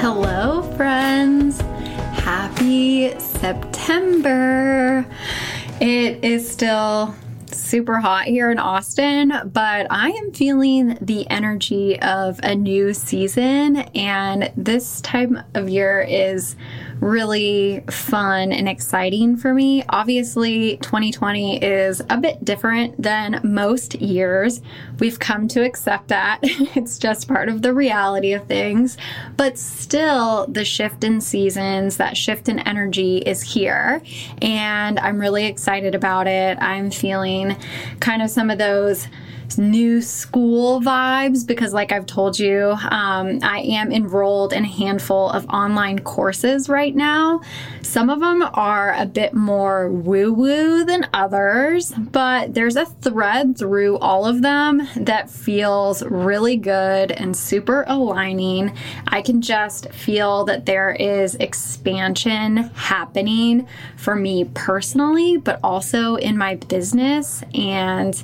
Hello, friends. Happy September. It is still super hot here in Austin, but I am feeling the energy of a new season, and this time of year is really fun and exciting for me. Obviously, 2020 is a bit different than most years. We've come to accept that. it's just part of the reality of things. But still, the shift in seasons, that shift in energy is here. And I'm really excited about it. I'm feeling kind of some of those new school vibes because, like I've told you, um, I am enrolled in a handful of online courses right now. Some of them are a bit more woo woo than others, but there's a thread through all of them that feels really good and super aligning. I can just feel that there is expansion happening for me personally, but also in my business. And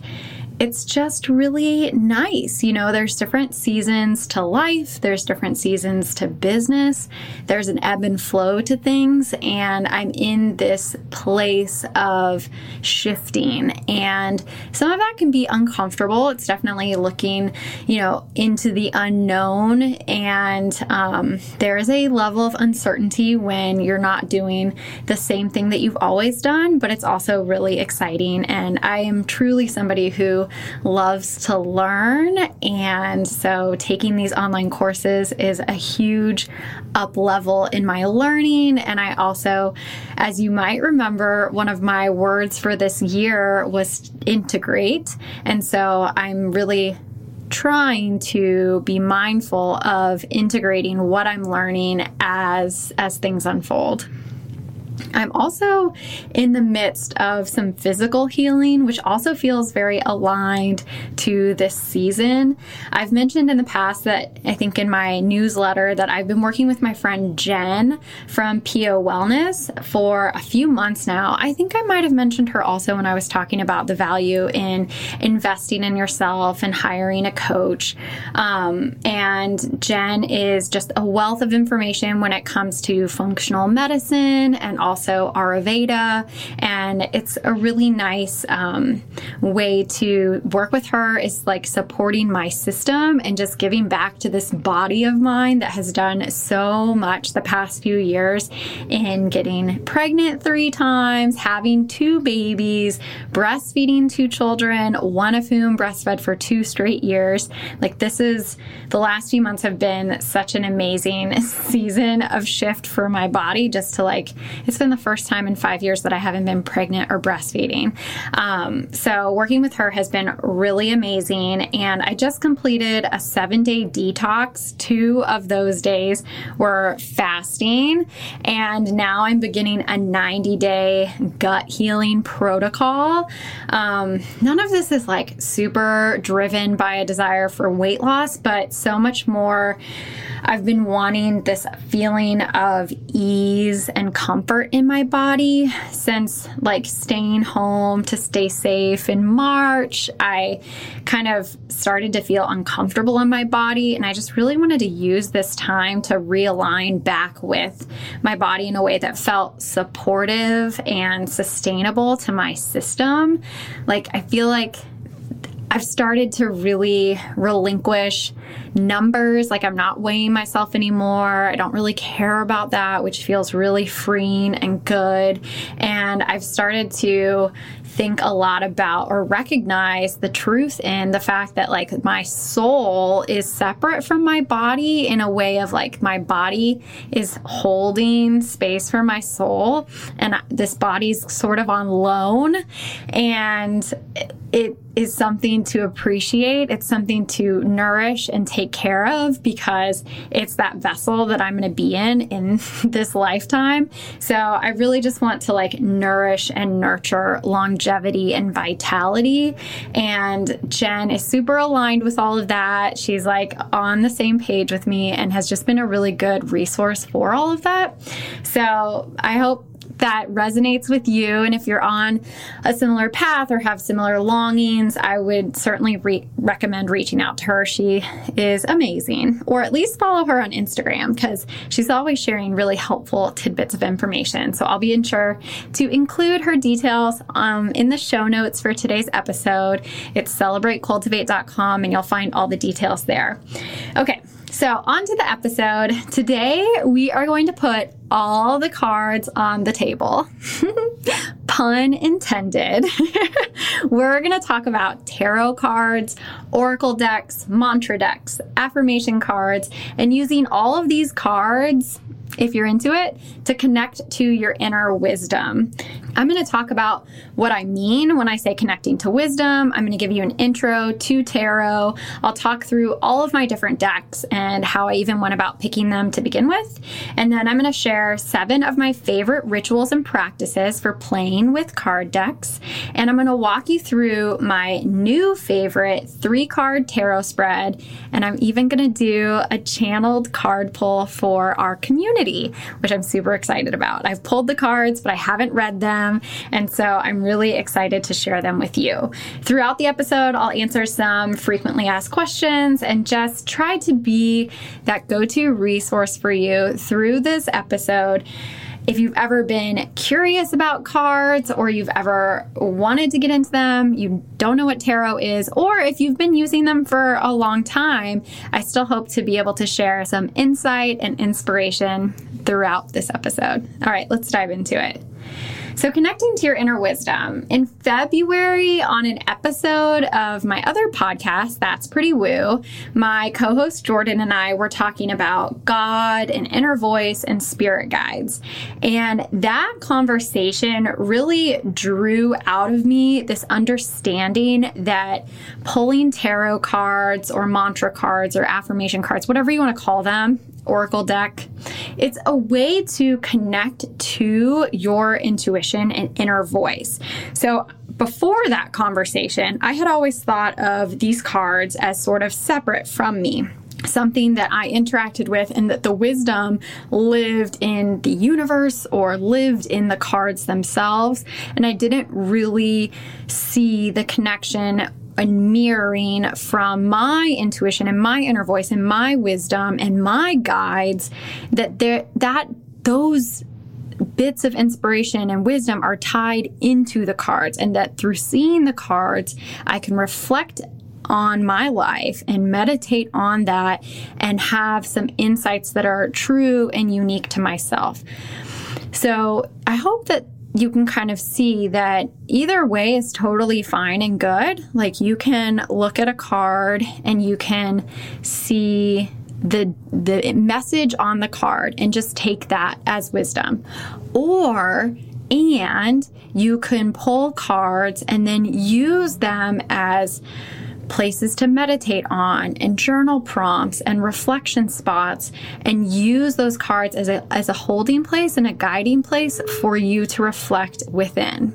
it's just really nice. You know, there's different seasons to life, there's different seasons to business, there's an ebb and flow to things. And I'm in this place of shifting. And some of that can be uncomfortable. It's definitely looking, you know, into the unknown. And um, there is a level of uncertainty when you're not doing the same thing that you've always done, but it's also really exciting. And I am truly somebody who loves to learn. And so taking these online courses is a huge up level in my learning. And I also, as you might remember, one of my words for this year was integrate. And so I'm really trying to be mindful of integrating what I'm learning as as things unfold. I'm also in the midst of some physical healing, which also feels very aligned to this season. I've mentioned in the past that I think in my newsletter that I've been working with my friend Jen from PO Wellness for a few months now. I think I might have mentioned her also when I was talking about the value in investing in yourself and hiring a coach. Um, and Jen is just a wealth of information when it comes to functional medicine and also Ayurveda. And it's a really nice um, way to work with her is like supporting my system and just giving back to this body of mine that has done so much the past few years in getting pregnant three times, having two babies, breastfeeding two children, one of whom breastfed for two straight years. Like, this is the last few months have been such an amazing season of shift for my body just to like, it's it's been the first time in five years that I haven't been pregnant or breastfeeding. Um, so, working with her has been really amazing. And I just completed a seven day detox. Two of those days were fasting. And now I'm beginning a 90 day gut healing protocol. Um, none of this is like super driven by a desire for weight loss, but so much more. I've been wanting this feeling of ease and comfort in my body since like staying home to stay safe in March. I kind of started to feel uncomfortable in my body, and I just really wanted to use this time to realign back with my body in a way that felt supportive and sustainable to my system. Like, I feel like I've started to really relinquish numbers. Like, I'm not weighing myself anymore. I don't really care about that, which feels really freeing and good. And I've started to think a lot about or recognize the truth in the fact that like my soul is separate from my body in a way of like my body is holding space for my soul and this body's sort of on loan and it is something to appreciate. It's something to nourish and take care of because it's that vessel that I'm going to be in in this lifetime. So I really just want to like nourish and nurture longevity and vitality. And Jen is super aligned with all of that. She's like on the same page with me and has just been a really good resource for all of that. So I hope that resonates with you. And if you're on a similar path or have similar longings, I would certainly re- recommend reaching out to her. She is amazing, or at least follow her on Instagram because she's always sharing really helpful tidbits of information. So I'll be sure to include her details um, in the show notes for today's episode. It's celebratecultivate.com and you'll find all the details there. Okay. So, on to the episode. Today, we are going to put all the cards on the table. Pun intended. We're going to talk about tarot cards, oracle decks, mantra decks, affirmation cards, and using all of these cards if you're into it, to connect to your inner wisdom. I'm going to talk about what I mean when I say connecting to wisdom. I'm going to give you an intro to tarot. I'll talk through all of my different decks and how I even went about picking them to begin with. And then I'm going to share seven of my favorite rituals and practices for playing with card decks. And I'm going to walk you through my new favorite three card tarot spread. And I'm even going to do a channeled card pull for our community, which I'm super excited about. I've pulled the cards, but I haven't read them them. And so I'm really excited to share them with you. Throughout the episode, I'll answer some frequently asked questions and just try to be that go to resource for you through this episode. If you've ever been curious about cards or you've ever wanted to get into them, you don't know what tarot is, or if you've been using them for a long time, I still hope to be able to share some insight and inspiration throughout this episode. All right, let's dive into it. So, connecting to your inner wisdom. In February, on an episode of my other podcast, That's Pretty Woo, my co host Jordan and I were talking about God and inner voice and spirit guides. And that conversation really drew out of me this understanding that pulling tarot cards or mantra cards or affirmation cards, whatever you want to call them, Oracle deck. It's a way to connect to your intuition and inner voice. So, before that conversation, I had always thought of these cards as sort of separate from me something that I interacted with and that the wisdom lived in the universe or lived in the cards themselves. And I didn't really see the connection and mirroring from my intuition and my inner voice and my wisdom and my guides that there that those bits of inspiration and wisdom are tied into the cards and that through seeing the cards I can reflect on my life and meditate on that and have some insights that are true and unique to myself. So, I hope that you can kind of see that either way is totally fine and good. Like you can look at a card and you can see the the message on the card and just take that as wisdom. Or and you can pull cards and then use them as places to meditate on and journal prompts and reflection spots and use those cards as a, as a holding place and a guiding place for you to reflect within.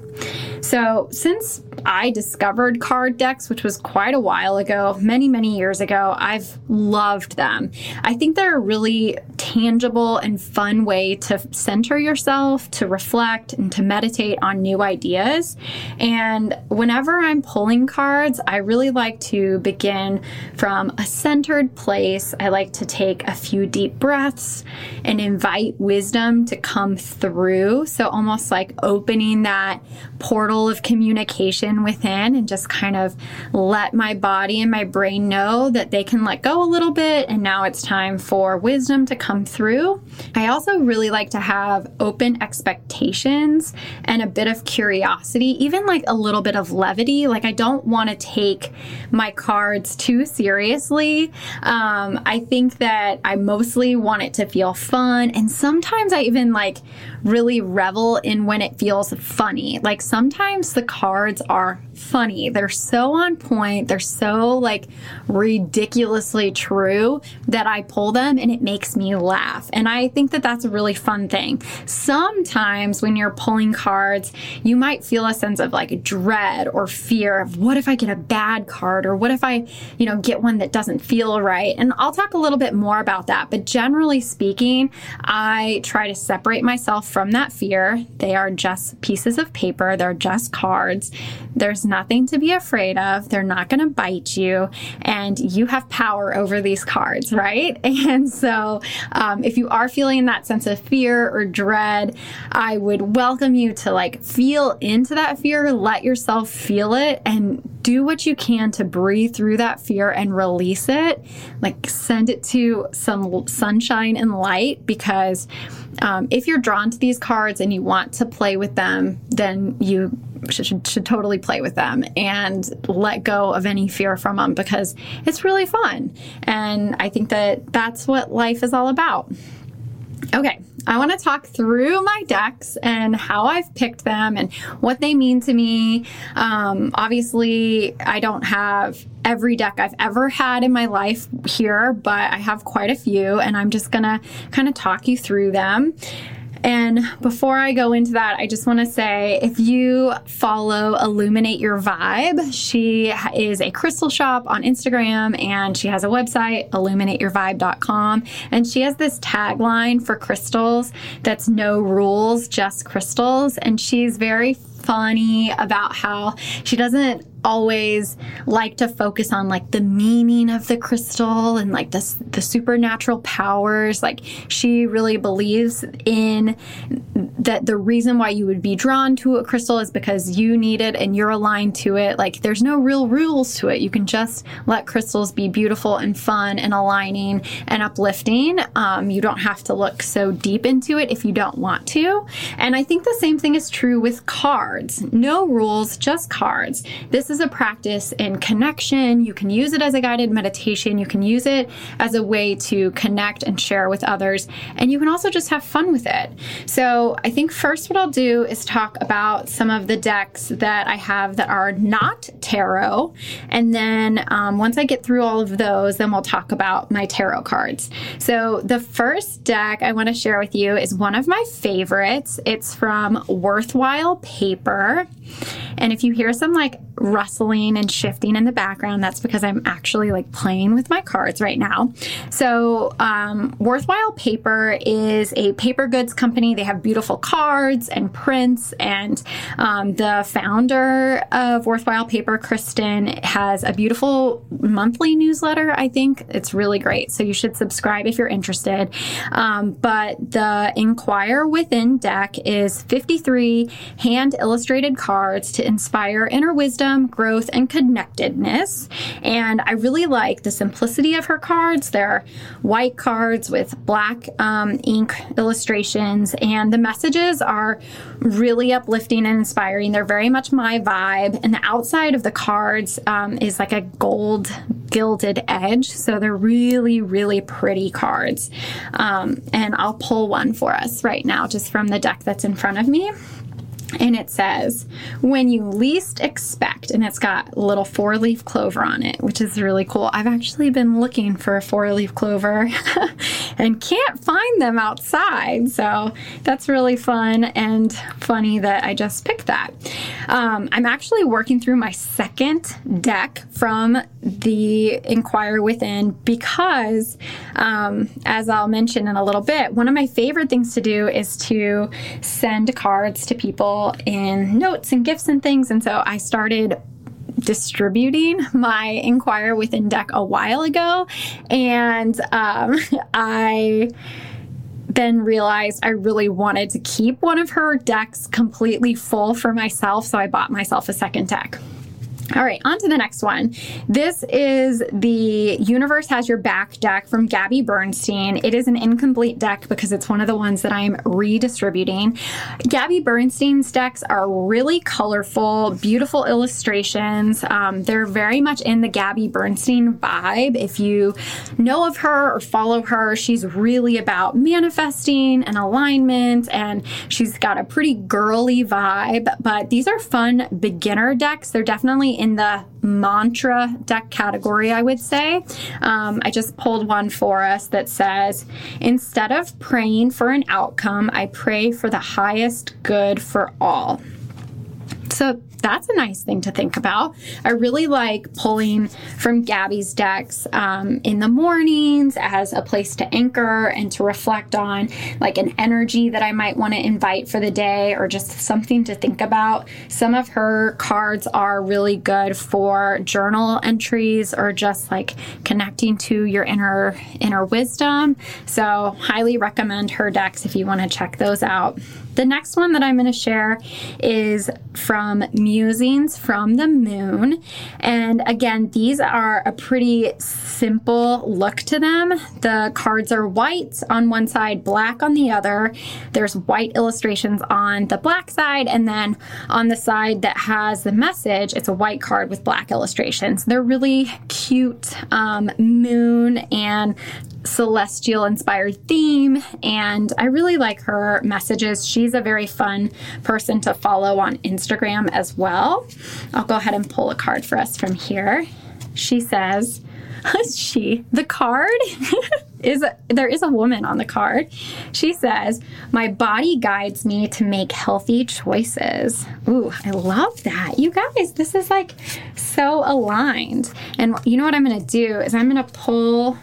So, since I discovered card decks, which was quite a while ago, many, many years ago, I've loved them. I think they're a really tangible and fun way to center yourself, to reflect, and to meditate on new ideas. And whenever I'm pulling cards, I really like to begin from a centered place. I like to take a few deep breaths and invite wisdom to come through. So, almost like opening that portal of communication within and just kind of let my body and my brain know that they can let go a little bit and now it's time for wisdom to come through. I also really like to have open expectations and a bit of curiosity, even like a little bit of levity. Like, I don't want to take my cards too seriously. Um, I think that I mostly want it to feel fun. And sometimes I even like really revel in when it feels funny. Like, sometimes the cards are funny. They're so on point. They're so like ridiculously true that I pull them and it makes me laugh. And I think that that's a really fun thing. Sometimes when you're pulling cards, you might feel a sense of like dread or fear of what if I get a bad card or what if I, you know, get one that doesn't feel right. And I'll talk a little bit more about that. But generally speaking, I try to separate myself from that fear. They are just pieces of paper, they're just cards. There's nothing to be afraid of. They're not going to bite you, and you have power over these cards, right? And so, um, if you are feeling that sense of fear or dread, I would welcome you to like feel into that fear, let yourself feel it, and do what you can to breathe through that fear and release it. Like, send it to some sunshine and light because um, if you're drawn to these cards and you want to play with them, then you should, should totally play with them and let go of any fear from them because it's really fun. And I think that that's what life is all about. Okay, I want to talk through my decks and how I've picked them and what they mean to me. Um, obviously, I don't have every deck I've ever had in my life here, but I have quite a few, and I'm just going to kind of talk you through them. And before I go into that, I just want to say if you follow Illuminate Your Vibe, she is a crystal shop on Instagram and she has a website, illuminateyourvibe.com. And she has this tagline for crystals that's no rules, just crystals. And she's very funny about how she doesn't always like to focus on like the meaning of the crystal and like the, the supernatural powers. Like she really believes in that the reason why you would be drawn to a crystal is because you need it and you're aligned to it. Like there's no real rules to it. You can just let crystals be beautiful and fun and aligning and uplifting. Um, you don't have to look so deep into it if you don't want to. And i think the same thing is true with cards. No rules just cards. This is a practice in connection. You can use it as a guided meditation. You can use it as a way to connect and share with others. And you can also just have fun with it. So I think first what I'll do is talk about some of the decks that I have that are not tarot. And then um, once I get through all of those, then we'll talk about my tarot cards. So the first deck I want to share with you is one of my favorites. It's from Worthwhile Paper. And if you hear some like rustling and shifting in the background, that's because I'm actually like playing with my cards right now. So, um, Worthwhile Paper is a paper goods company. They have beautiful cards and prints, and um, the founder of Worthwhile Paper, Kristen, has a beautiful monthly newsletter. I think it's really great. So, you should subscribe if you're interested. Um, but the Inquire Within deck is 53 hand illustrated cards to inspire inner wisdom, growth, and connectedness. And I really like the simplicity of her cards. They're white cards with black um, ink illustrations, and the messages are really uplifting and inspiring. They're very much my vibe. And the outside of the cards um, is like a gold gilded edge. So they're really, really pretty cards. Um, and I'll pull one for us right now, just from the deck that's in front of me and it says when you least expect and it's got little four leaf clover on it which is really cool. I've actually been looking for a four leaf clover and can't find them outside. So that's really fun and funny that i just picked that. Um, i'm actually working through my second deck from the inquire within because um, as i'll mention in a little bit one of my favorite things to do is to send cards to people in notes and gifts and things. And so I started distributing my Inquire Within deck a while ago. And um, I then realized I really wanted to keep one of her decks completely full for myself. So I bought myself a second deck. All right, on to the next one. This is the Universe Has Your Back deck from Gabby Bernstein. It is an incomplete deck because it's one of the ones that I'm redistributing. Gabby Bernstein's decks are really colorful, beautiful illustrations. Um, they're very much in the Gabby Bernstein vibe. If you know of her or follow her, she's really about manifesting and alignment, and she's got a pretty girly vibe. But these are fun beginner decks. They're definitely in the mantra deck category, I would say. Um, I just pulled one for us that says, instead of praying for an outcome, I pray for the highest good for all. So that's a nice thing to think about. I really like pulling from Gabby's decks um, in the mornings as a place to anchor and to reflect on, like an energy that I might want to invite for the day or just something to think about. Some of her cards are really good for journal entries or just like connecting to your inner inner wisdom. So, highly recommend her decks if you want to check those out. The next one that I'm going to share is from Musings from the Moon. And again, these are a pretty simple look to them. The cards are white on one side, black on the other. There's white illustrations on the black side, and then on the side that has the message, it's a white card with black illustrations. They're really cute um, moon and celestial inspired theme and I really like her messages. She's a very fun person to follow on Instagram as well. I'll go ahead and pull a card for us from here. She says, she, the card is a, there is a woman on the card. She says, "My body guides me to make healthy choices." Ooh, I love that. You guys, this is like so aligned. And you know what I'm going to do is I'm going to pull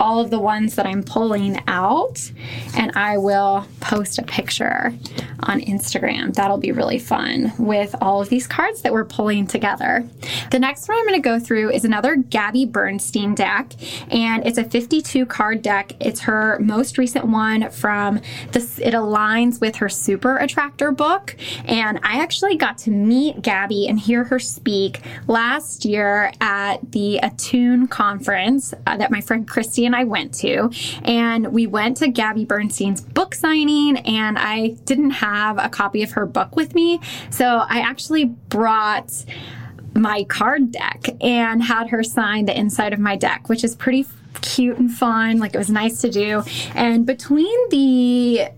all of the ones that I'm pulling out and I will post a picture on Instagram. That'll be really fun with all of these cards that we're pulling together. The next one I'm going to go through is another Gabby Bernstein deck and it's a 52 card deck. It's her most recent one from this it aligns with her Super Attractor book and I actually got to meet Gabby and hear her speak last year at the Attune conference uh, that my friend Christy and I went to. And we went to Gabby Bernstein's book signing, and I didn't have a copy of her book with me. So I actually brought my card deck and had her sign the inside of my deck, which is pretty cute and fun. Like it was nice to do. And between the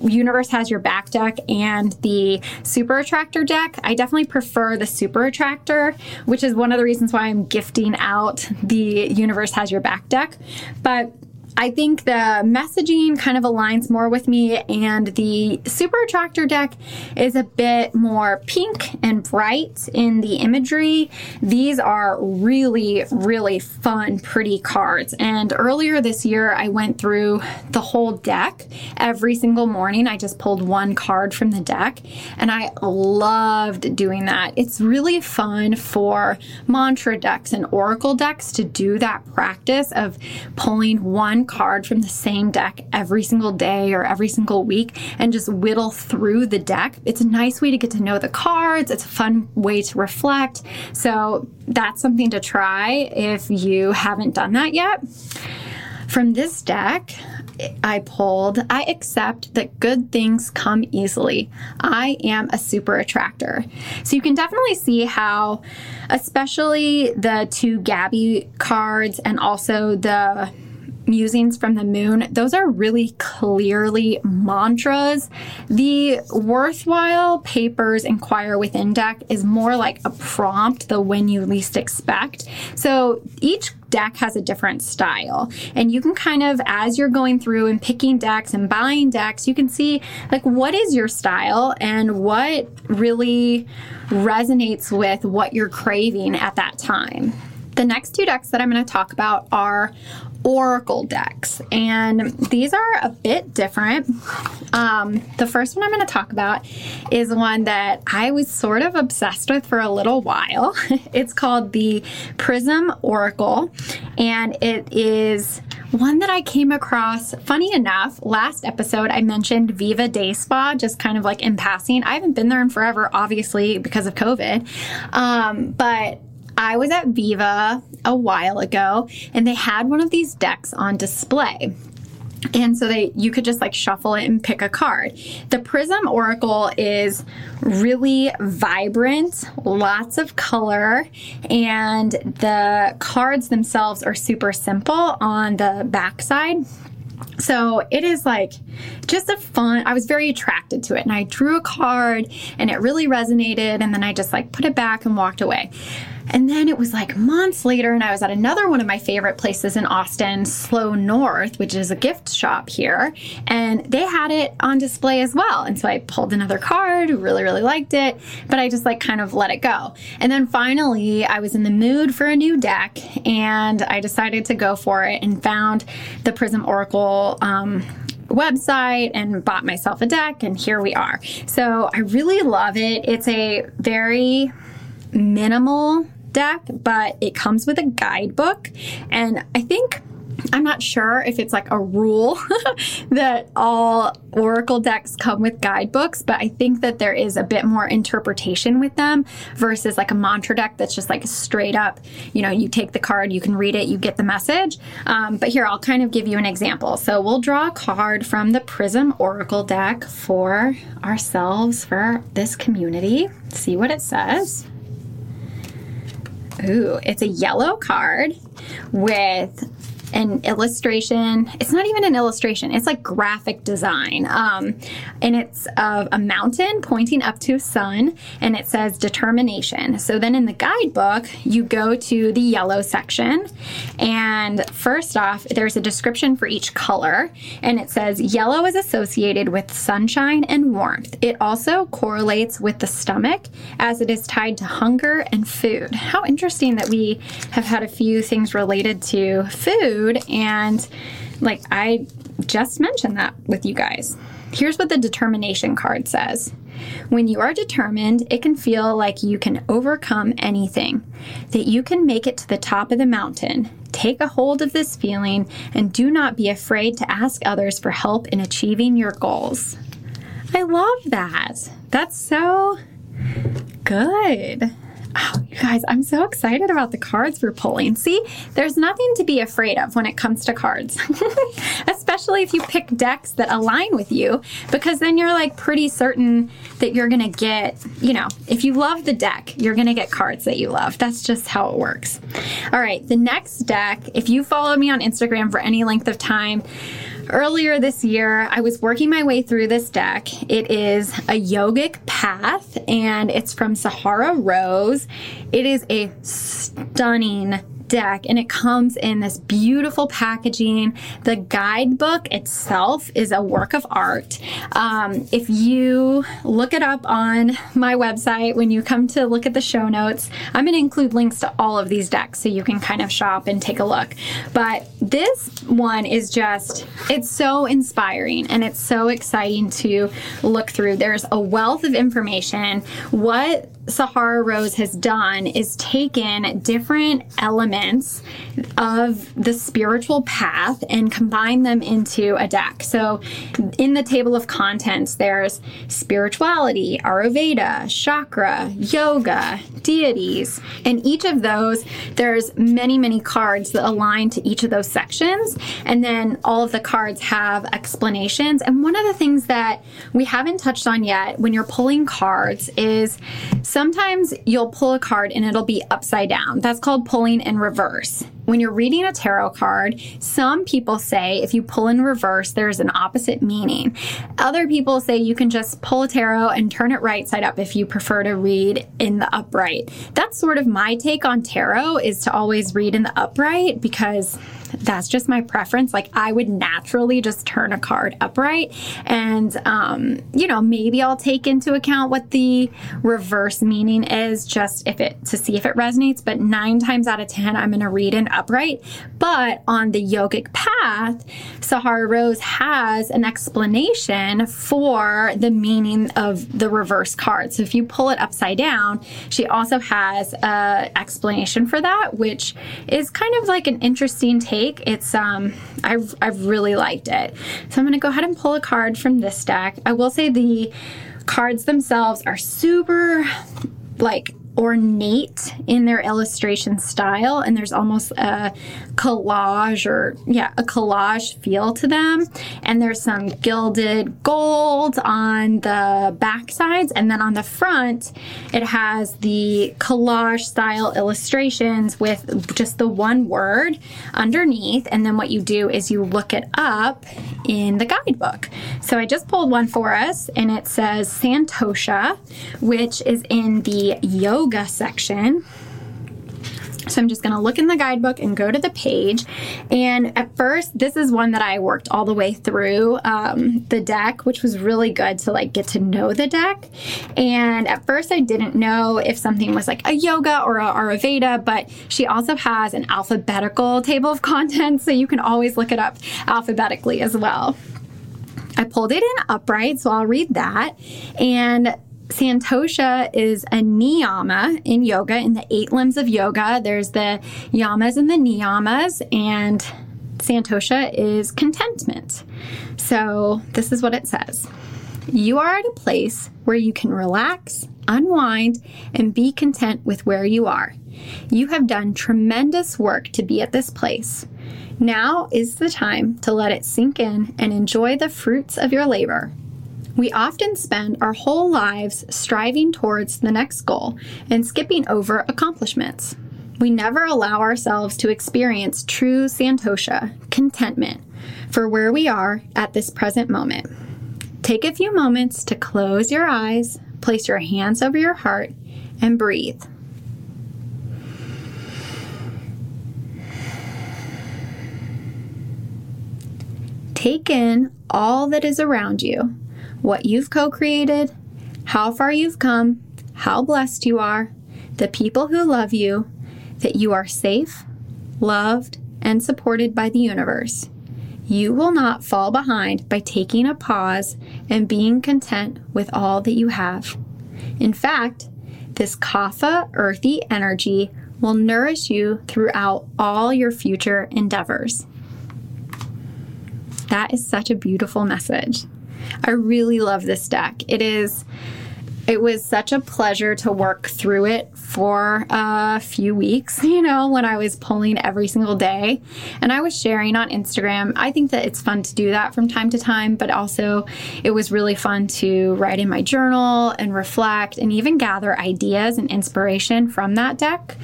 Universe has your back deck and the Super Attractor deck. I definitely prefer the Super Attractor, which is one of the reasons why I'm gifting out the Universe has your back deck. But I think the messaging kind of aligns more with me, and the Super Attractor deck is a bit more pink and bright in the imagery. These are really, really fun, pretty cards. And earlier this year, I went through the whole deck every single morning. I just pulled one card from the deck, and I loved doing that. It's really fun for mantra decks and oracle decks to do that practice of pulling one card from the same deck every single day or every single week and just whittle through the deck. It's a nice way to get to know the cards. It's a fun way to reflect. So that's something to try if you haven't done that yet. From this deck, I pulled, I accept that good things come easily. I am a super attractor. So you can definitely see how, especially the two Gabby cards and also the musings from the moon, those are really clearly mantras. The worthwhile papers inquire within deck is more like a prompt, the when you least expect. So each deck has a different style. And you can kind of, as you're going through and picking decks and buying decks, you can see like what is your style and what really resonates with what you're craving at that time. The next two decks that I'm going to talk about are Oracle decks, and these are a bit different. Um, the first one I'm going to talk about is one that I was sort of obsessed with for a little while. it's called the Prism Oracle, and it is one that I came across, funny enough, last episode I mentioned Viva Day Spa, just kind of like in passing. I haven't been there in forever, obviously, because of COVID. Um, but I was at Viva a while ago and they had one of these decks on display. And so they you could just like shuffle it and pick a card. The Prism Oracle is really vibrant, lots of color, and the cards themselves are super simple on the backside. So it is like just a fun, I was very attracted to it. And I drew a card and it really resonated. And then I just like put it back and walked away. And then it was like months later, and I was at another one of my favorite places in Austin, Slow North, which is a gift shop here, and they had it on display as well. And so I pulled another card, really, really liked it, but I just like kind of let it go. And then finally, I was in the mood for a new deck, and I decided to go for it and found the Prism Oracle. Um, website and bought myself a deck and here we are. So I really love it. It's a very minimal deck, but it comes with a guidebook. And I think I'm not sure if it's like a rule that all Oracle decks come with guidebooks, but I think that there is a bit more interpretation with them versus like a mantra deck that's just like straight up, you know, you take the card, you can read it, you get the message. Um, but here, I'll kind of give you an example. So we'll draw a card from the Prism Oracle deck for ourselves, for this community, see what it says. Ooh, it's a yellow card with an illustration. It's not even an illustration, it's like graphic design. Um, and it's of a mountain pointing up to a sun, and it says determination. So then in the guidebook, you go to the yellow section, and first off, there's a description for each color, and it says yellow is associated with sunshine and warmth. It also correlates with the stomach as it is tied to hunger and food. How interesting that we have had a few things related to food food. And like I just mentioned that with you guys. Here's what the determination card says. When you are determined, it can feel like you can overcome anything, that you can make it to the top of the mountain. Take a hold of this feeling and do not be afraid to ask others for help in achieving your goals. I love that. That's so good. Oh, you guys, I'm so excited about the cards we're pulling. See, there's nothing to be afraid of when it comes to cards, especially if you pick decks that align with you, because then you're like pretty certain that you're going to get, you know, if you love the deck, you're going to get cards that you love. That's just how it works. All right, the next deck, if you follow me on Instagram for any length of time, Earlier this year, I was working my way through this deck. It is a yogic path and it's from Sahara Rose. It is a stunning deck and it comes in this beautiful packaging. The guidebook itself is a work of art. Um, if you look it up on my website, when you come to look at the show notes, I'm going to include links to all of these decks so you can kind of shop and take a look. But this one is just, it's so inspiring and it's so exciting to look through. There's a wealth of information. What Sahara Rose has done is taken different elements of the spiritual path and combine them into a deck. So, in the table of contents, there's spirituality, Ayurveda, chakra, yoga, deities. And each of those, there's many, many cards that align to each of those sections. And then all of the cards have explanations. And one of the things that we haven't touched on yet when you're pulling cards is sometimes you'll pull a card and it'll be upside down. That's called pulling in reverse when you're reading a tarot card, some people say if you pull in reverse, there's an opposite meaning. Other people say you can just pull a tarot and turn it right side up if you prefer to read in the upright. That's sort of my take on tarot is to always read in the upright because that's just my preference. Like I would naturally just turn a card upright, and um, you know maybe I'll take into account what the reverse meaning is, just if it to see if it resonates. But nine times out of ten, I'm going to read an upright. But on the yogic path, Sahara Rose has an explanation for the meaning of the reverse card. So if you pull it upside down, she also has an explanation for that, which is kind of like an interesting take. It's um I've I've really liked it. So I'm gonna go ahead and pull a card from this deck. I will say the cards themselves are super like ornate in their illustration style and there's almost a collage or yeah a collage feel to them. And there's some gilded gold on the back sides. And then on the front it has the collage style illustrations with just the one word underneath. And then what you do is you look it up in the guidebook. So i just pulled one for us and it says santosha which is in the yoga section. So I'm just going to look in the guidebook and go to the page. And at first, this is one that I worked all the way through um, the deck, which was really good to like get to know the deck. And at first, I didn't know if something was like a yoga or a Ayurveda, but she also has an alphabetical table of contents, so you can always look it up alphabetically as well. I pulled it in upright, so I'll read that. And Santosha is a niyama in yoga, in the eight limbs of yoga. There's the yamas and the niyamas, and Santosha is contentment. So, this is what it says You are at a place where you can relax, unwind, and be content with where you are. You have done tremendous work to be at this place. Now is the time to let it sink in and enjoy the fruits of your labor. We often spend our whole lives striving towards the next goal and skipping over accomplishments. We never allow ourselves to experience true santosha, contentment, for where we are at this present moment. Take a few moments to close your eyes, place your hands over your heart, and breathe. Take in all that is around you what you've co created, how far you've come, how blessed you are, the people who love you, that you are safe, loved, and supported by the universe. You will not fall behind by taking a pause and being content with all that you have. In fact, this kapha, earthy energy will nourish you throughout all your future endeavors. That is such a beautiful message. I really love this deck. It is it was such a pleasure to work through it for a few weeks, you know, when I was pulling every single day. And I was sharing on Instagram. I think that it's fun to do that from time to time, but also it was really fun to write in my journal and reflect and even gather ideas and inspiration from that deck.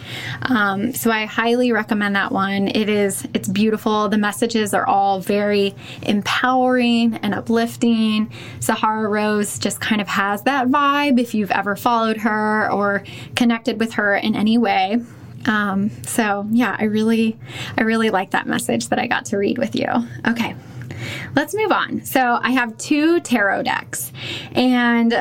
Um, so I highly recommend that one. It is, it's beautiful. The messages are all very empowering and uplifting. Sahara Rose just kind of has that vibe if you've ever followed her or connected with her in any way. Um, so yeah, I really, I really like that message that I got to read with you. Okay. Let's move on. So, I have two tarot decks, and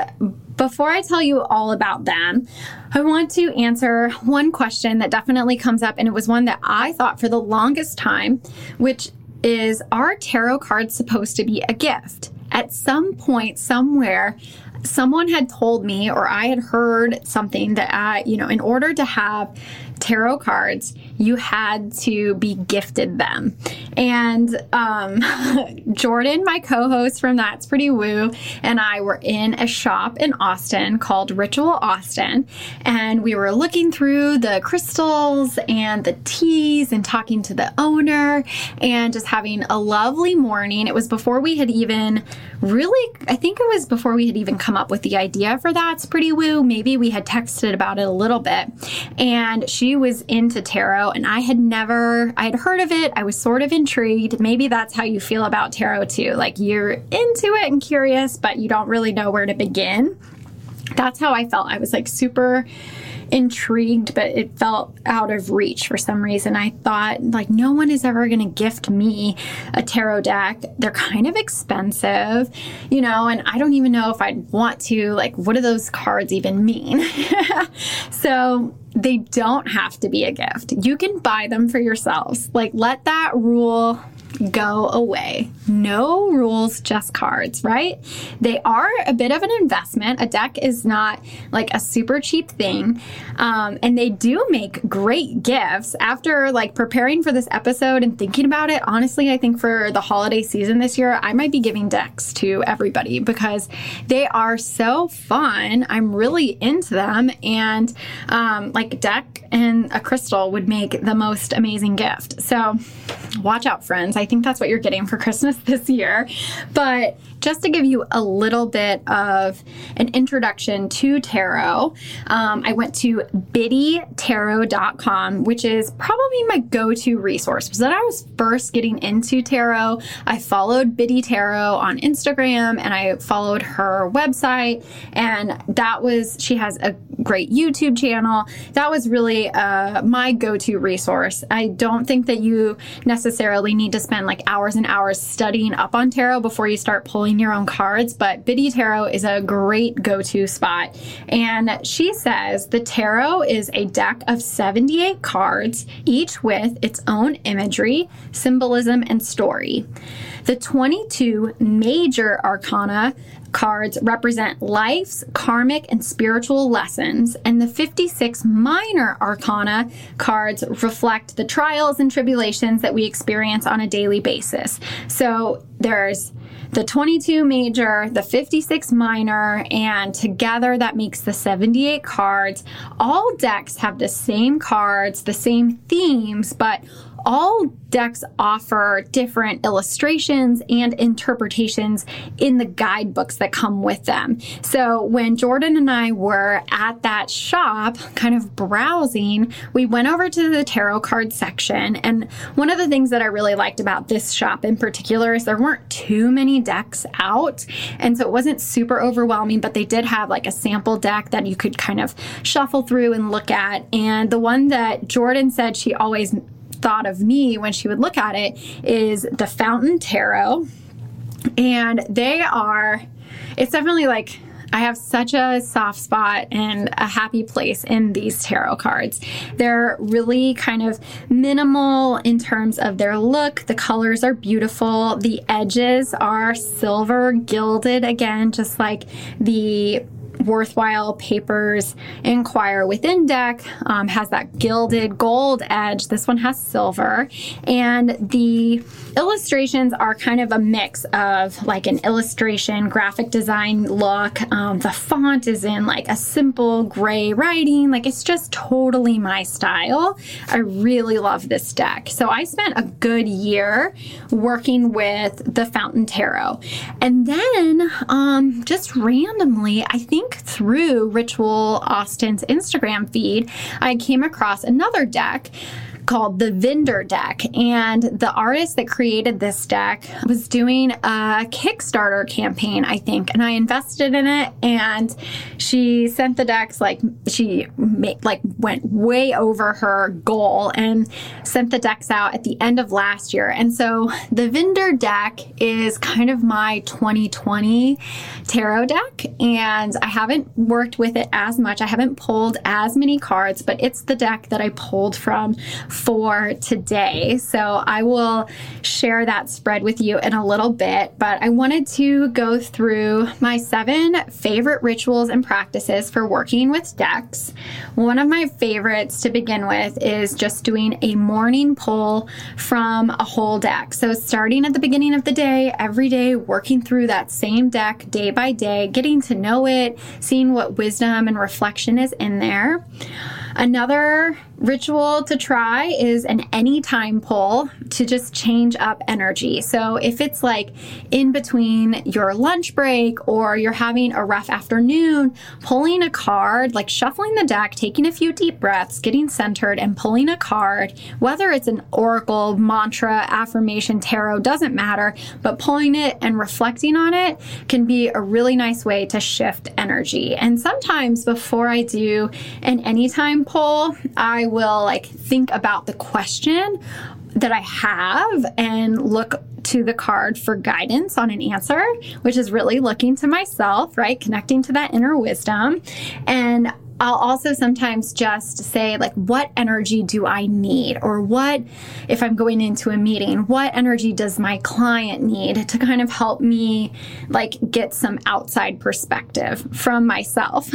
before I tell you all about them, I want to answer one question that definitely comes up, and it was one that I thought for the longest time, which is Are tarot cards supposed to be a gift? At some point, somewhere, someone had told me or I had heard something that I, you know, in order to have tarot cards, you had to be gifted them. And um, Jordan, my co host from That's Pretty Woo, and I were in a shop in Austin called Ritual Austin. And we were looking through the crystals and the teas and talking to the owner and just having a lovely morning. It was before we had even really, I think it was before we had even come up with the idea for That's Pretty Woo. Maybe we had texted about it a little bit. And she was into tarot and I had never, I had heard of it. I was sort of intrigued. Maybe that's how you feel about tarot too. Like you're into it and curious, but you don't really know where to begin. That's how I felt. I was like super intrigued, but it felt out of reach for some reason. I thought, like, no one is ever going to gift me a tarot deck. They're kind of expensive, you know, and I don't even know if I'd want to. Like, what do those cards even mean? so, they don't have to be a gift. You can buy them for yourselves. Like, let that rule go away. No rules, just cards, right? They are a bit of an investment. A deck is not like a super cheap thing. Um, and they do make great gifts. After like preparing for this episode and thinking about it, honestly, I think for the holiday season this year, I might be giving decks to everybody because they are so fun. I'm really into them. And um, like deck and a crystal would make the most amazing gift. So watch out, friends. I think that's what you're getting for Christmas this year. But just to give you a little bit of an introduction to tarot, um, I went to biddytarot.com, which is probably my go to resource. Because when I was first getting into tarot, I followed Biddy Tarot on Instagram and I followed her website. And that was, she has a great YouTube channel. That was really uh, my go to resource. I don't think that you necessarily need to spend like hours and hours studying up on tarot before you start pulling your own cards, but Biddy Tarot is a great go to spot. And she says the tarot is a deck of 78 cards, each with its own imagery, symbolism, and story. The 22 major arcana cards represent life's karmic and spiritual lessons, and the 56 minor arcana cards reflect the trials and tribulations that we experience on a daily basis. So there's the 22 major, the 56 minor, and together that makes the 78 cards. All decks have the same cards, the same themes, but all decks offer different illustrations and interpretations in the guidebooks that come with them. So when Jordan and I were at that shop, kind of browsing, we went over to the tarot card section. And one of the things that I really liked about this shop in particular is there weren't too many decks out. And so it wasn't super overwhelming, but they did have like a sample deck that you could kind of shuffle through and look at. And the one that Jordan said she always thought of me when she would look at it is the Fountain Tarot. And they are, it's definitely like, I have such a soft spot and a happy place in these tarot cards. They're really kind of minimal in terms of their look. The colors are beautiful. The edges are silver gilded again, just like the worthwhile papers inquire within deck um, has that gilded gold edge. This one has silver. And the illustrations are kind of a mix of like an illustration graphic design look. Um, the font is in like a simple gray writing. Like it's just totally my style. I really love this deck. So i spent a good year working with the fountain tarot. And then um, just randomly i think through Ritual Austin's Instagram feed, I came across another deck called the Vendor Deck. And the artist that created this deck was doing a Kickstarter campaign, I think, and I invested in it. And she sent the decks like she made, like went way over her goal and sent the decks out at the end of last year. And so the Vendor Deck is kind of my 2020 tarot deck, and I haven't worked with it as much. I haven't pulled as many cards, but it's the deck that I pulled from for today. So I will share that spread with you in a little bit, but I wanted to go through my seven favorite rituals and practices for working with decks. One of my favorites to begin with is just doing a morning pull from a whole deck. So starting at the beginning of the day, every day, working through that same deck day by day, getting to know it, seeing what wisdom and reflection is in there. Another ritual to try is an anytime pull to just change up energy. So if it's like in between your lunch break or you're having a rough afternoon, pulling a card, like shuffling the deck, taking a few deep breaths, getting centered and pulling a card, whether it's an oracle, mantra, affirmation, tarot, doesn't matter, but pulling it and reflecting on it can be a really nice way to shift energy. And sometimes before I do an anytime pull, I will like think about the question that I have and look to the card for guidance on an answer, which is really looking to myself, right? Connecting to that inner wisdom. And I'll also sometimes just say, like, what energy do I need? Or what, if I'm going into a meeting, what energy does my client need to kind of help me, like, get some outside perspective from myself?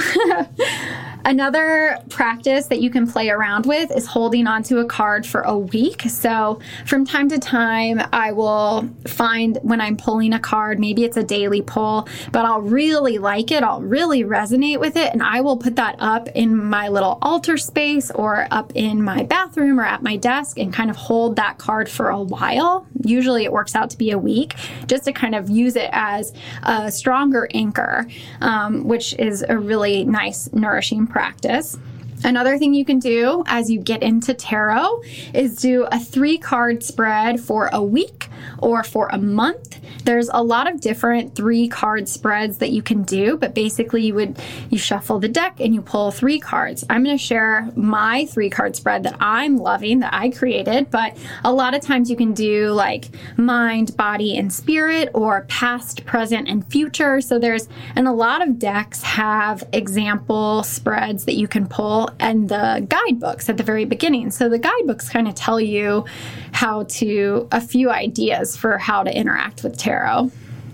Another practice that you can play around with is holding onto a card for a week. So, from time to time, I will find when I'm pulling a card, maybe it's a daily pull, but I'll really like it, I'll really resonate with it, and I will put that up in my little altar space or up in my bathroom or at my desk and kind of hold that card for a while. Usually, it works out to be a week just to kind of use it as a stronger anchor, um, which is a really nice, nourishing practice. Another thing you can do as you get into tarot is do a three card spread for a week or for a month. There's a lot of different three card spreads that you can do, but basically you would you shuffle the deck and you pull three cards. I'm going to share my three card spread that I'm loving that I created, but a lot of times you can do like mind, body and spirit or past, present and future. So there's and a lot of decks have example spreads that you can pull and the guidebooks at the very beginning. So the guidebooks kind of tell you how to, a few ideas for how to interact with tarot.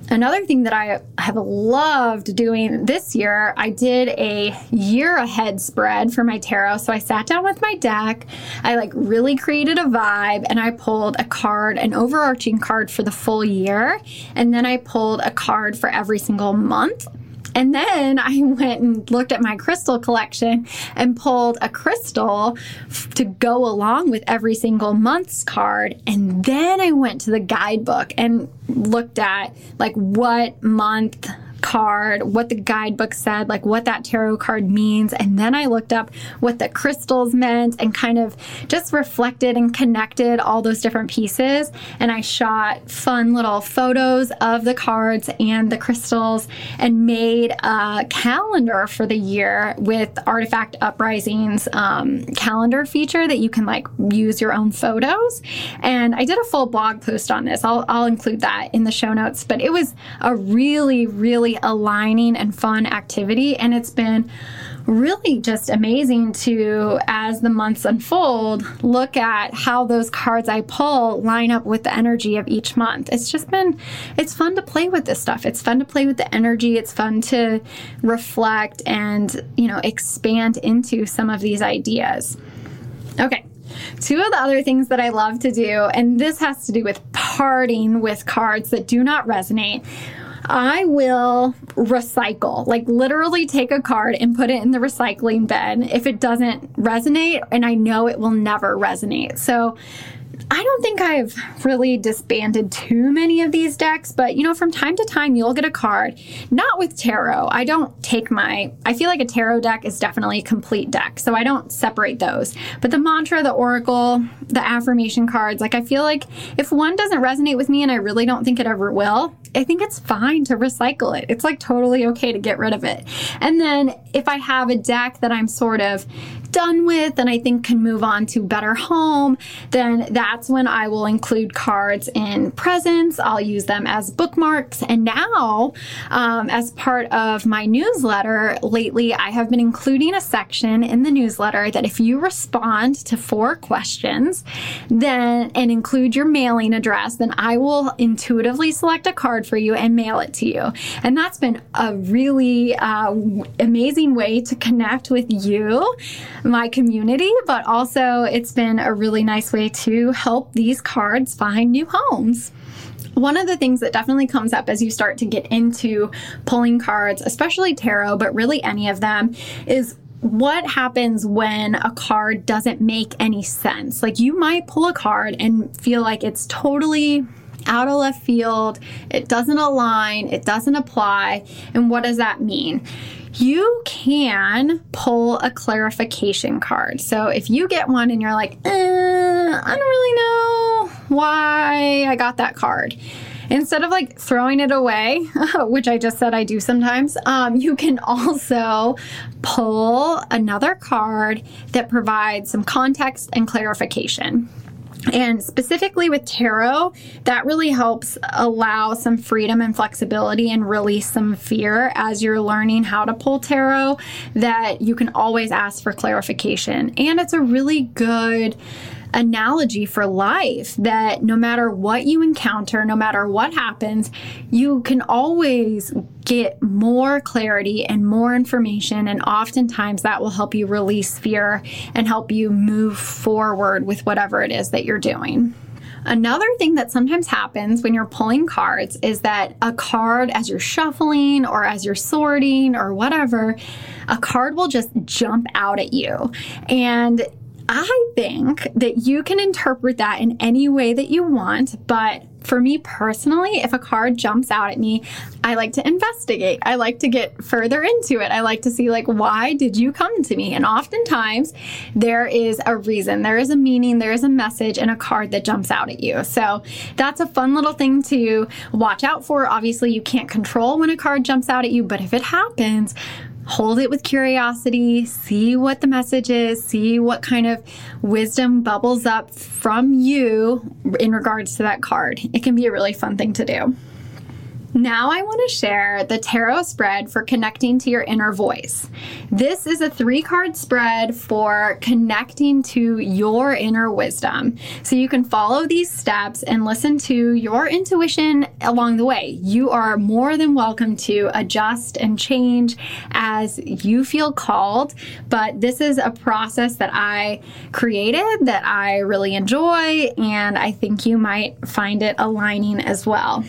Another thing that I have loved doing this year, I did a year ahead spread for my tarot. So I sat down with my deck, I like really created a vibe, and I pulled a card, an overarching card for the full year. And then I pulled a card for every single month. And then I went and looked at my crystal collection and pulled a crystal f- to go along with every single month's card. And then I went to the guidebook and looked at like what month card, what the guidebook said, like what that tarot card means. And then I looked up what the crystals meant and kind of just reflected and connected all those different pieces. And I shot fun little photos of the cards and the crystals and made a calendar for the year with Artifact Uprisings um, calendar feature that you can like use your own photos. And I did a full blog post on this. I'll, I'll include that in the show notes, but it was a really, really aligning and fun activity. And it's been really just amazing to, as the months unfold, look at how those cards I pull line up with the energy of each month. It's just been, it's fun to play with this stuff. It's fun to play with the energy. It's fun to reflect and, you know, expand into some of these ideas. Okay. Two of the other things that I love to do, and this has to do with parting with cards that do not resonate, I will recycle, like literally take a card and put it in the recycling bin if it doesn't resonate, and I know it will never resonate. So I don't think I've really disbanded too many of these decks, but you know, from time to time you'll get a card. Not with tarot. I don't take my, I feel like a tarot deck is definitely a complete deck, so I don't separate those. But the mantra, the oracle, the affirmation cards, like I feel like if one doesn't resonate with me and I really don't think it ever will, I think it's fine to recycle it. It's like totally okay to get rid of it. And then if I have a deck that I'm sort of done with and I think can move on to better home, then that's when I will include cards in presents. I'll use them as bookmarks. And now, um, as part of my newsletter lately, I have been including a section in the newsletter that if you respond to four questions, then and include your mailing address, then I will intuitively select a card for you and mail it to you. And that's been a really uh, amazing way to connect with you my community, but also it's been a really nice way to help these cards find new homes. One of the things that definitely comes up as you start to get into pulling cards, especially tarot, but really any of them, is what happens when a card doesn't make any sense? Like you might pull a card and feel like it's totally out of left field, it doesn't align, it doesn't apply. And what does that mean? you can pull a clarification card. So if you get one and you're like, eh, I don't really know why I got that card. Instead of like throwing it away, which I just said I do sometimes, um, you can also pull another card that provides some context and clarification. And specifically with tarot, that really helps allow some freedom and flexibility and release some fear as you're learning how to pull tarot, that you can always ask for clarification. And it's a really good analogy for life that no matter what you encounter, no matter what happens, you can always get more clarity and more information. And oftentimes that will help you release fear and help you move forward with whatever it is that you're doing. Another thing that sometimes happens when you're pulling cards is that a card, as you're shuffling or as you're sorting or whatever, a card will just jump out at you. And I think that you can interpret that in any way that you want, but for me personally, if a card jumps out at me, I like to investigate. I like to get further into it. I like to see, like, why did you come to me? And oftentimes there is a reason, there is a meaning, there is a message in a card that jumps out at you. So that's a fun little thing to watch out for. Obviously, you can't control when a card jumps out at you, but if it happens, hold it with curiosity, see what the message is, see what kind of wisdom bubbles up from you in regards to that card. It can be a really fun thing to do. Now, I want to share the tarot spread for connecting to your inner voice. This is a three card spread for connecting to your inner wisdom. So you can follow these steps and listen to your intuition along the way. You are more than welcome to adjust and change as you feel called, but this is a process that I created that I really enjoy, and I think you might find it aligning as well.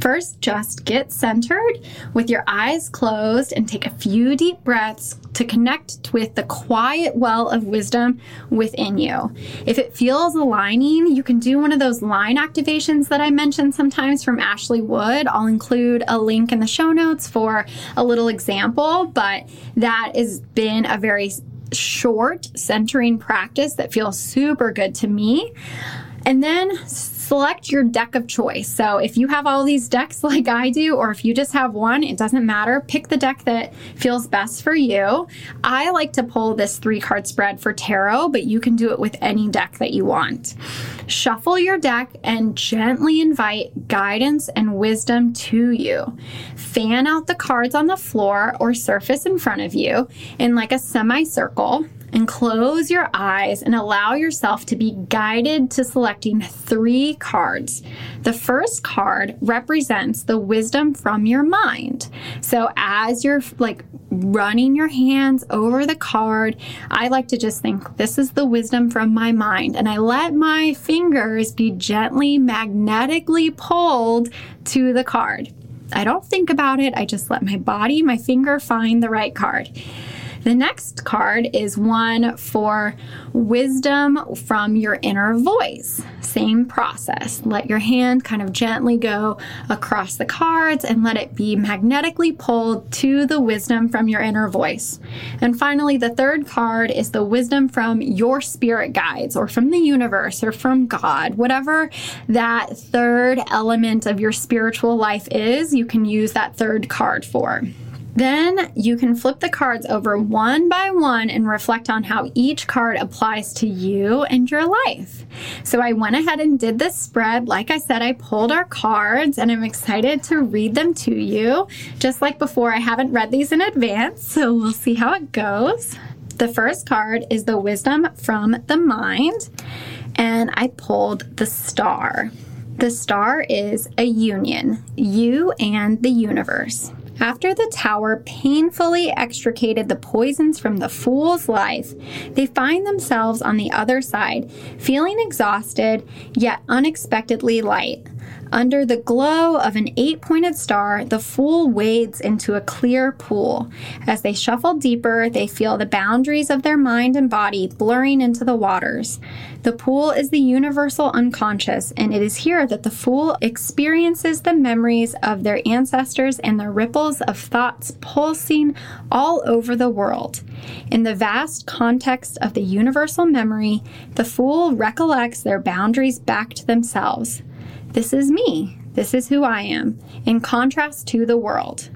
First, just get centered with your eyes closed and take a few deep breaths to connect with the quiet well of wisdom within you. If it feels aligning, you can do one of those line activations that I mentioned sometimes from Ashley Wood. I'll include a link in the show notes for a little example, but that has been a very short centering practice that feels super good to me. And then select your deck of choice. So if you have all these decks like I do, or if you just have one, it doesn't matter. Pick the deck that feels best for you. I like to pull this three card spread for tarot, but you can do it with any deck that you want. Shuffle your deck and gently invite guidance and wisdom to you. Fan out the cards on the floor or surface in front of you in like a semicircle and close your eyes and allow yourself to be guided to selecting three cards. The first card represents the wisdom from your mind. So as you're like running your hands over the card, I like to just think this is the wisdom from my mind and I let my fingers be gently magnetically pulled to the card. I don't think about it. I just let my body, my finger find the right card. The next card is one for wisdom from your inner voice. Same process. Let your hand kind of gently go across the cards and let it be magnetically pulled to the wisdom from your inner voice. And finally, the third card is the wisdom from your spirit guides or from the universe or from God. Whatever that third element of your spiritual life is, you can use that third card for. Then you can flip the cards over one by one and reflect on how each card applies to you and your life. So I went ahead and did this spread. Like I said, I pulled our cards and I'm excited to read them to you. Just like before, I haven't read these in advance, so we'll see how it goes. The first card is the wisdom from the mind, and I pulled the star. The star is a union, you and the universe. After the tower painfully extricated the poisons from the fool's life, they find themselves on the other side, feeling exhausted yet unexpectedly light. Under the glow of an eight pointed star, the fool wades into a clear pool. As they shuffle deeper, they feel the boundaries of their mind and body blurring into the waters. The pool is the universal unconscious, and it is here that the fool experiences the memories of their ancestors and the ripples of thoughts pulsing all over the world. In the vast context of the universal memory, the fool recollects their boundaries back to themselves. This is me. This is who I am, in contrast to the world.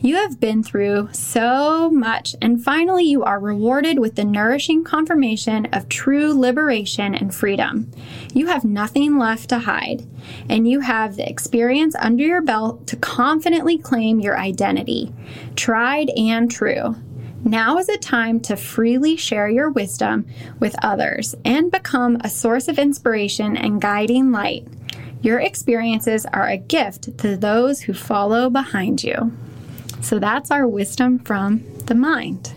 You have been through so much, and finally, you are rewarded with the nourishing confirmation of true liberation and freedom. You have nothing left to hide, and you have the experience under your belt to confidently claim your identity, tried and true. Now is a time to freely share your wisdom with others and become a source of inspiration and guiding light. Your experiences are a gift to those who follow behind you. So that's our wisdom from the mind.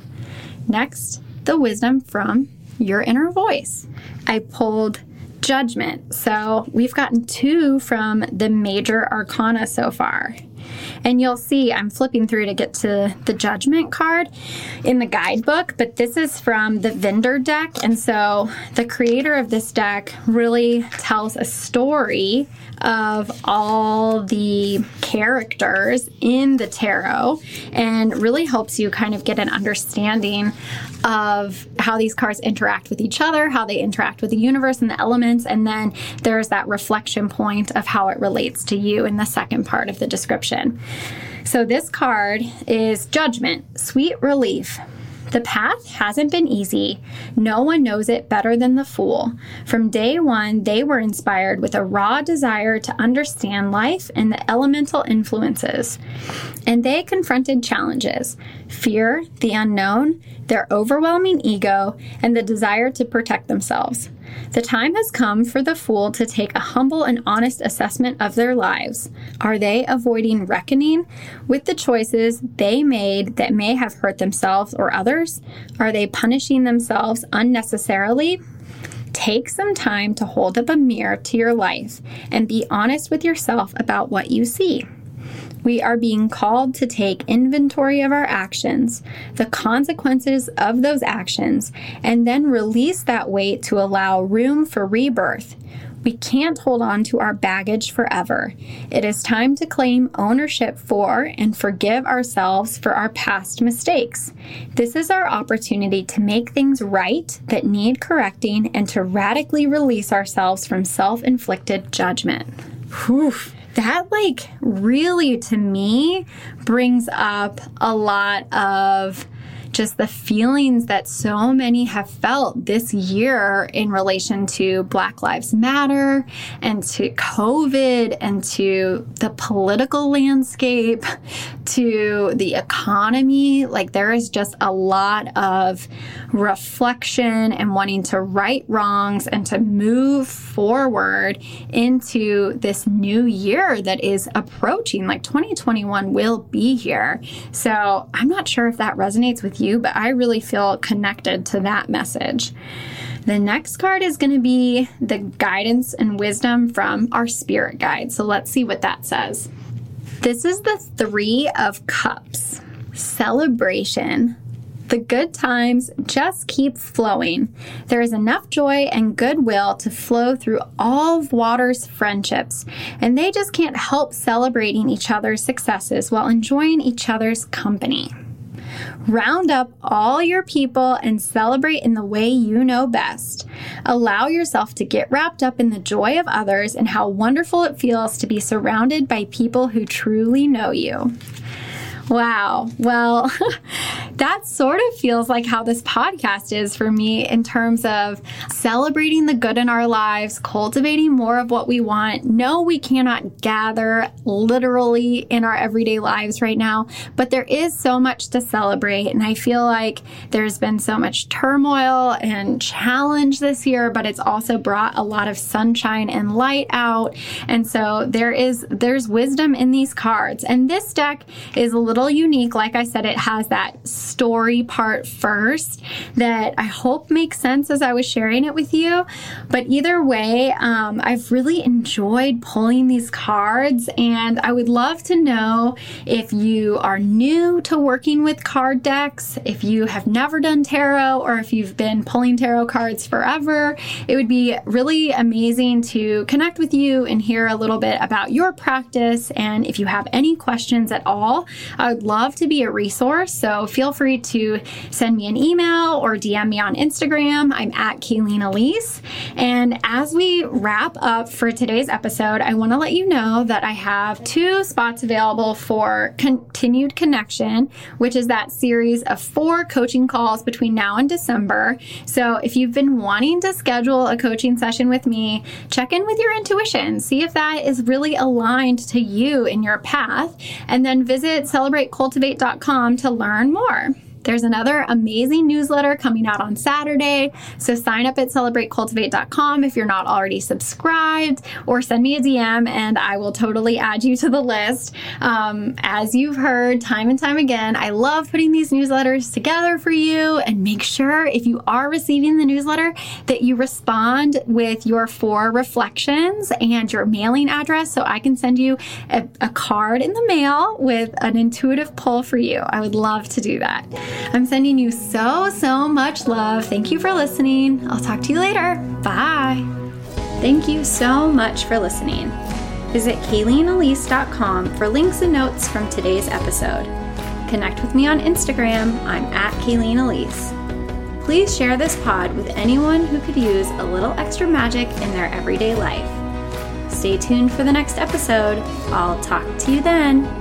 Next, the wisdom from your inner voice. I pulled judgment. So we've gotten two from the major arcana so far. And you'll see I'm flipping through to get to the judgment card in the guidebook, but this is from the vendor deck. And so the creator of this deck really tells a story of all the characters in the tarot and really helps you kind of get an understanding of how these cards interact with each other, how they interact with the universe and the elements, and then there's that reflection point of how it relates to you in the second part of the description. So, this card is Judgment, Sweet Relief. The path hasn't been easy. No one knows it better than the fool. From day one, they were inspired with a raw desire to understand life and the elemental influences. And they confronted challenges fear, the unknown, their overwhelming ego, and the desire to protect themselves. The time has come for the fool to take a humble and honest assessment of their lives. Are they avoiding reckoning with the choices they made that may have hurt themselves or others? Are they punishing themselves unnecessarily? Take some time to hold up a mirror to your life and be honest with yourself about what you see. We are being called to take inventory of our actions, the consequences of those actions, and then release that weight to allow room for rebirth. We can't hold on to our baggage forever. It is time to claim ownership for and forgive ourselves for our past mistakes. This is our opportunity to make things right that need correcting and to radically release ourselves from self inflicted judgment. Whew that like really to me brings up a lot of just the feelings that so many have felt this year in relation to Black Lives Matter and to COVID and to the political landscape, to the economy. Like, there is just a lot of reflection and wanting to right wrongs and to move forward into this new year that is approaching. Like, 2021 will be here. So, I'm not sure if that resonates with you, but I really feel connected to that message. The next card is going to be the guidance and wisdom from our spirit guide. So let's see what that says. This is the Three of Cups celebration. The good times just keep flowing. There is enough joy and goodwill to flow through all of water's friendships, and they just can't help celebrating each other's successes while enjoying each other's company. Round up all your people and celebrate in the way you know best. Allow yourself to get wrapped up in the joy of others and how wonderful it feels to be surrounded by people who truly know you. Wow. Well, that sort of feels like how this podcast is for me in terms of celebrating the good in our lives, cultivating more of what we want. No, we cannot gather literally in our everyday lives right now, but there is so much to celebrate. And I feel like there's been so much turmoil and challenge this year, but it's also brought a lot of sunshine and light out. And so there is, there's wisdom in these cards. And this deck is a little little unique. Like I said, it has that story part first that I hope makes sense as I was sharing it with you. But either way, um, I've really enjoyed pulling these cards, and I would love to know if you are new to working with card decks, if you have never done tarot, or if you've been pulling tarot cards forever. It would be really amazing to connect with you and hear a little bit about your practice. And if you have any questions at all, I would love to be a resource. So feel free to send me an email or DM me on Instagram. I'm at Kayleen Elise. And as we wrap up for today's episode, I want to let you know that I have two spots available for continued connection, which is that series of four coaching calls between now and December. So if you've been wanting to schedule a coaching session with me, check in with your intuition, see if that is really aligned to you in your path, and then visit celebratecultivate.com to learn more. There's another amazing newsletter coming out on Saturday. So sign up at celebratecultivate.com if you're not already subscribed, or send me a DM and I will totally add you to the list. Um, as you've heard time and time again, I love putting these newsletters together for you and make sure if you are receiving the newsletter that you respond with your four reflections and your mailing address so I can send you a, a card in the mail with an intuitive pull for you. I would love to do that. I'm sending you so, so much love. Thank you for listening. I'll talk to you later. Bye. Thank you so much for listening. Visit KayleenElise.com for links and notes from today's episode. Connect with me on Instagram. I'm at Kayleen Elise. Please share this pod with anyone who could use a little extra magic in their everyday life. Stay tuned for the next episode. I'll talk to you then.